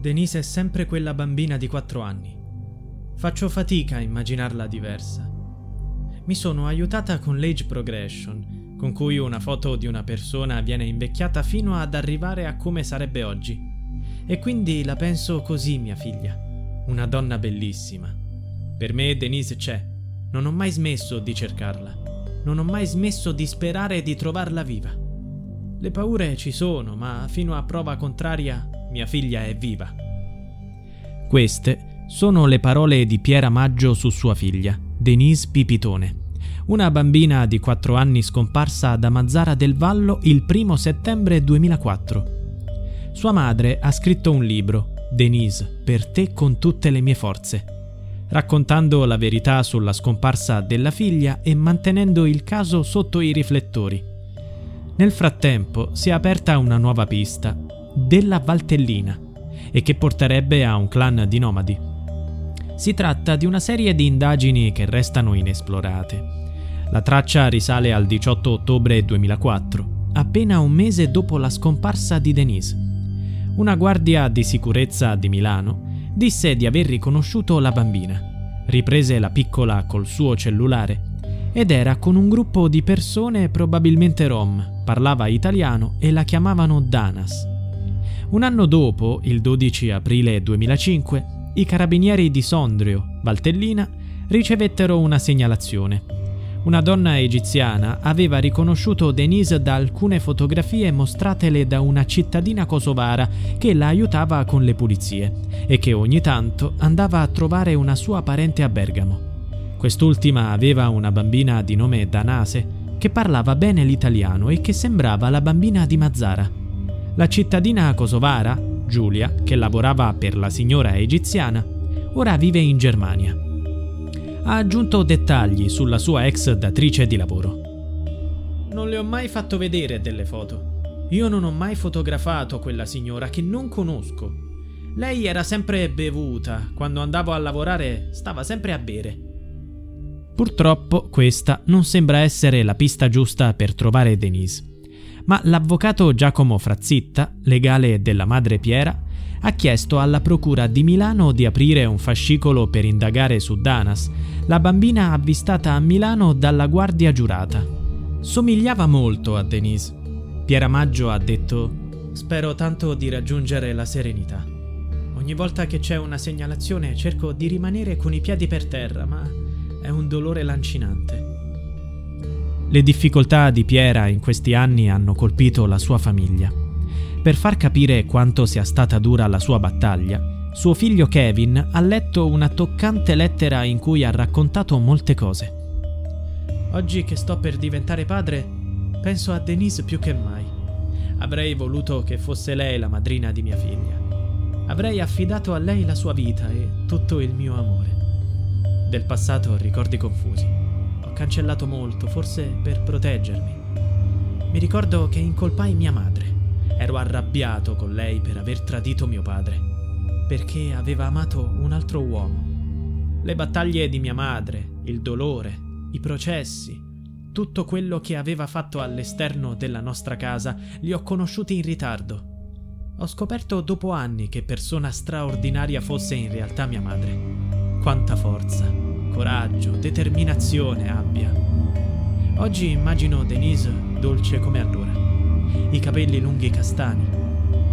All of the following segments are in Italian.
Denise è sempre quella bambina di 4 anni. Faccio fatica a immaginarla diversa. Mi sono aiutata con l'age progression, con cui una foto di una persona viene invecchiata fino ad arrivare a come sarebbe oggi. E quindi la penso così, mia figlia. Una donna bellissima. Per me Denise c'è. Non ho mai smesso di cercarla. Non ho mai smesso di sperare di trovarla viva. Le paure ci sono, ma fino a prova contraria mia figlia è viva. Queste sono le parole di Piera Maggio su sua figlia, Denise Pipitone, una bambina di 4 anni scomparsa da Mazzara del Vallo il 1 settembre 2004. Sua madre ha scritto un libro, Denise, per te con tutte le mie forze, raccontando la verità sulla scomparsa della figlia e mantenendo il caso sotto i riflettori. Nel frattempo si è aperta una nuova pista della Valtellina e che porterebbe a un clan di nomadi. Si tratta di una serie di indagini che restano inesplorate. La traccia risale al 18 ottobre 2004, appena un mese dopo la scomparsa di Denise. Una guardia di sicurezza di Milano disse di aver riconosciuto la bambina. Riprese la piccola col suo cellulare ed era con un gruppo di persone probabilmente rom, parlava italiano e la chiamavano Danas. Un anno dopo, il 12 aprile 2005, i carabinieri di Sondrio, Valtellina, ricevettero una segnalazione. Una donna egiziana aveva riconosciuto Denise da alcune fotografie mostratele da una cittadina kosovara che la aiutava con le pulizie e che ogni tanto andava a trovare una sua parente a Bergamo. Quest'ultima aveva una bambina di nome Danase che parlava bene l'italiano e che sembrava la bambina di Mazzara. La cittadina kosovara, Giulia, che lavorava per la signora egiziana, ora vive in Germania. Ha aggiunto dettagli sulla sua ex datrice di lavoro. Non le ho mai fatto vedere delle foto. Io non ho mai fotografato quella signora che non conosco. Lei era sempre bevuta, quando andavo a lavorare stava sempre a bere. Purtroppo questa non sembra essere la pista giusta per trovare Denise ma l'avvocato Giacomo Frazzitta, legale della madre Piera, ha chiesto alla Procura di Milano di aprire un fascicolo per indagare su Danas, la bambina avvistata a Milano dalla guardia giurata. Somigliava molto a Denise. Piera Maggio ha detto: Spero tanto di raggiungere la serenità. Ogni volta che c'è una segnalazione cerco di rimanere con i piedi per terra, ma è un dolore lancinante. Le difficoltà di Piera in questi anni hanno colpito la sua famiglia. Per far capire quanto sia stata dura la sua battaglia, suo figlio Kevin ha letto una toccante lettera in cui ha raccontato molte cose. Oggi che sto per diventare padre, penso a Denise più che mai. Avrei voluto che fosse lei la madrina di mia figlia. Avrei affidato a lei la sua vita e tutto il mio amore. Del passato ricordi confusi cancellato molto, forse per proteggermi. Mi ricordo che incolpai mia madre. Ero arrabbiato con lei per aver tradito mio padre, perché aveva amato un altro uomo. Le battaglie di mia madre, il dolore, i processi, tutto quello che aveva fatto all'esterno della nostra casa li ho conosciuti in ritardo. Ho scoperto dopo anni che persona straordinaria fosse in realtà mia madre. Quanta forza, coraggio, determinazione abbia. Oggi immagino Denise dolce come allora, i capelli lunghi castani.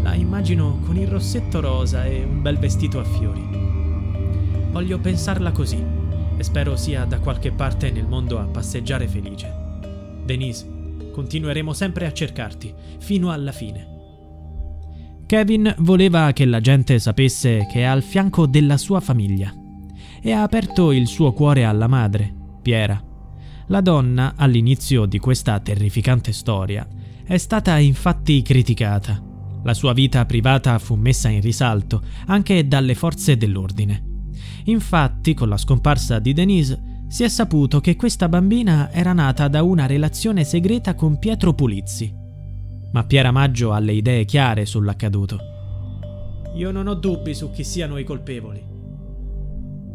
La immagino con il rossetto rosa e un bel vestito a fiori. Voglio pensarla così e spero sia da qualche parte nel mondo a passeggiare felice. Denise, continueremo sempre a cercarti fino alla fine. Kevin voleva che la gente sapesse che è al fianco della sua famiglia e ha aperto il suo cuore alla madre, Piera. La donna, all'inizio di questa terrificante storia, è stata infatti criticata. La sua vita privata fu messa in risalto anche dalle forze dell'ordine. Infatti, con la scomparsa di Denise, si è saputo che questa bambina era nata da una relazione segreta con Pietro Pulizzi. Ma Piera Maggio ha le idee chiare sull'accaduto. Io non ho dubbi su chi siano i colpevoli.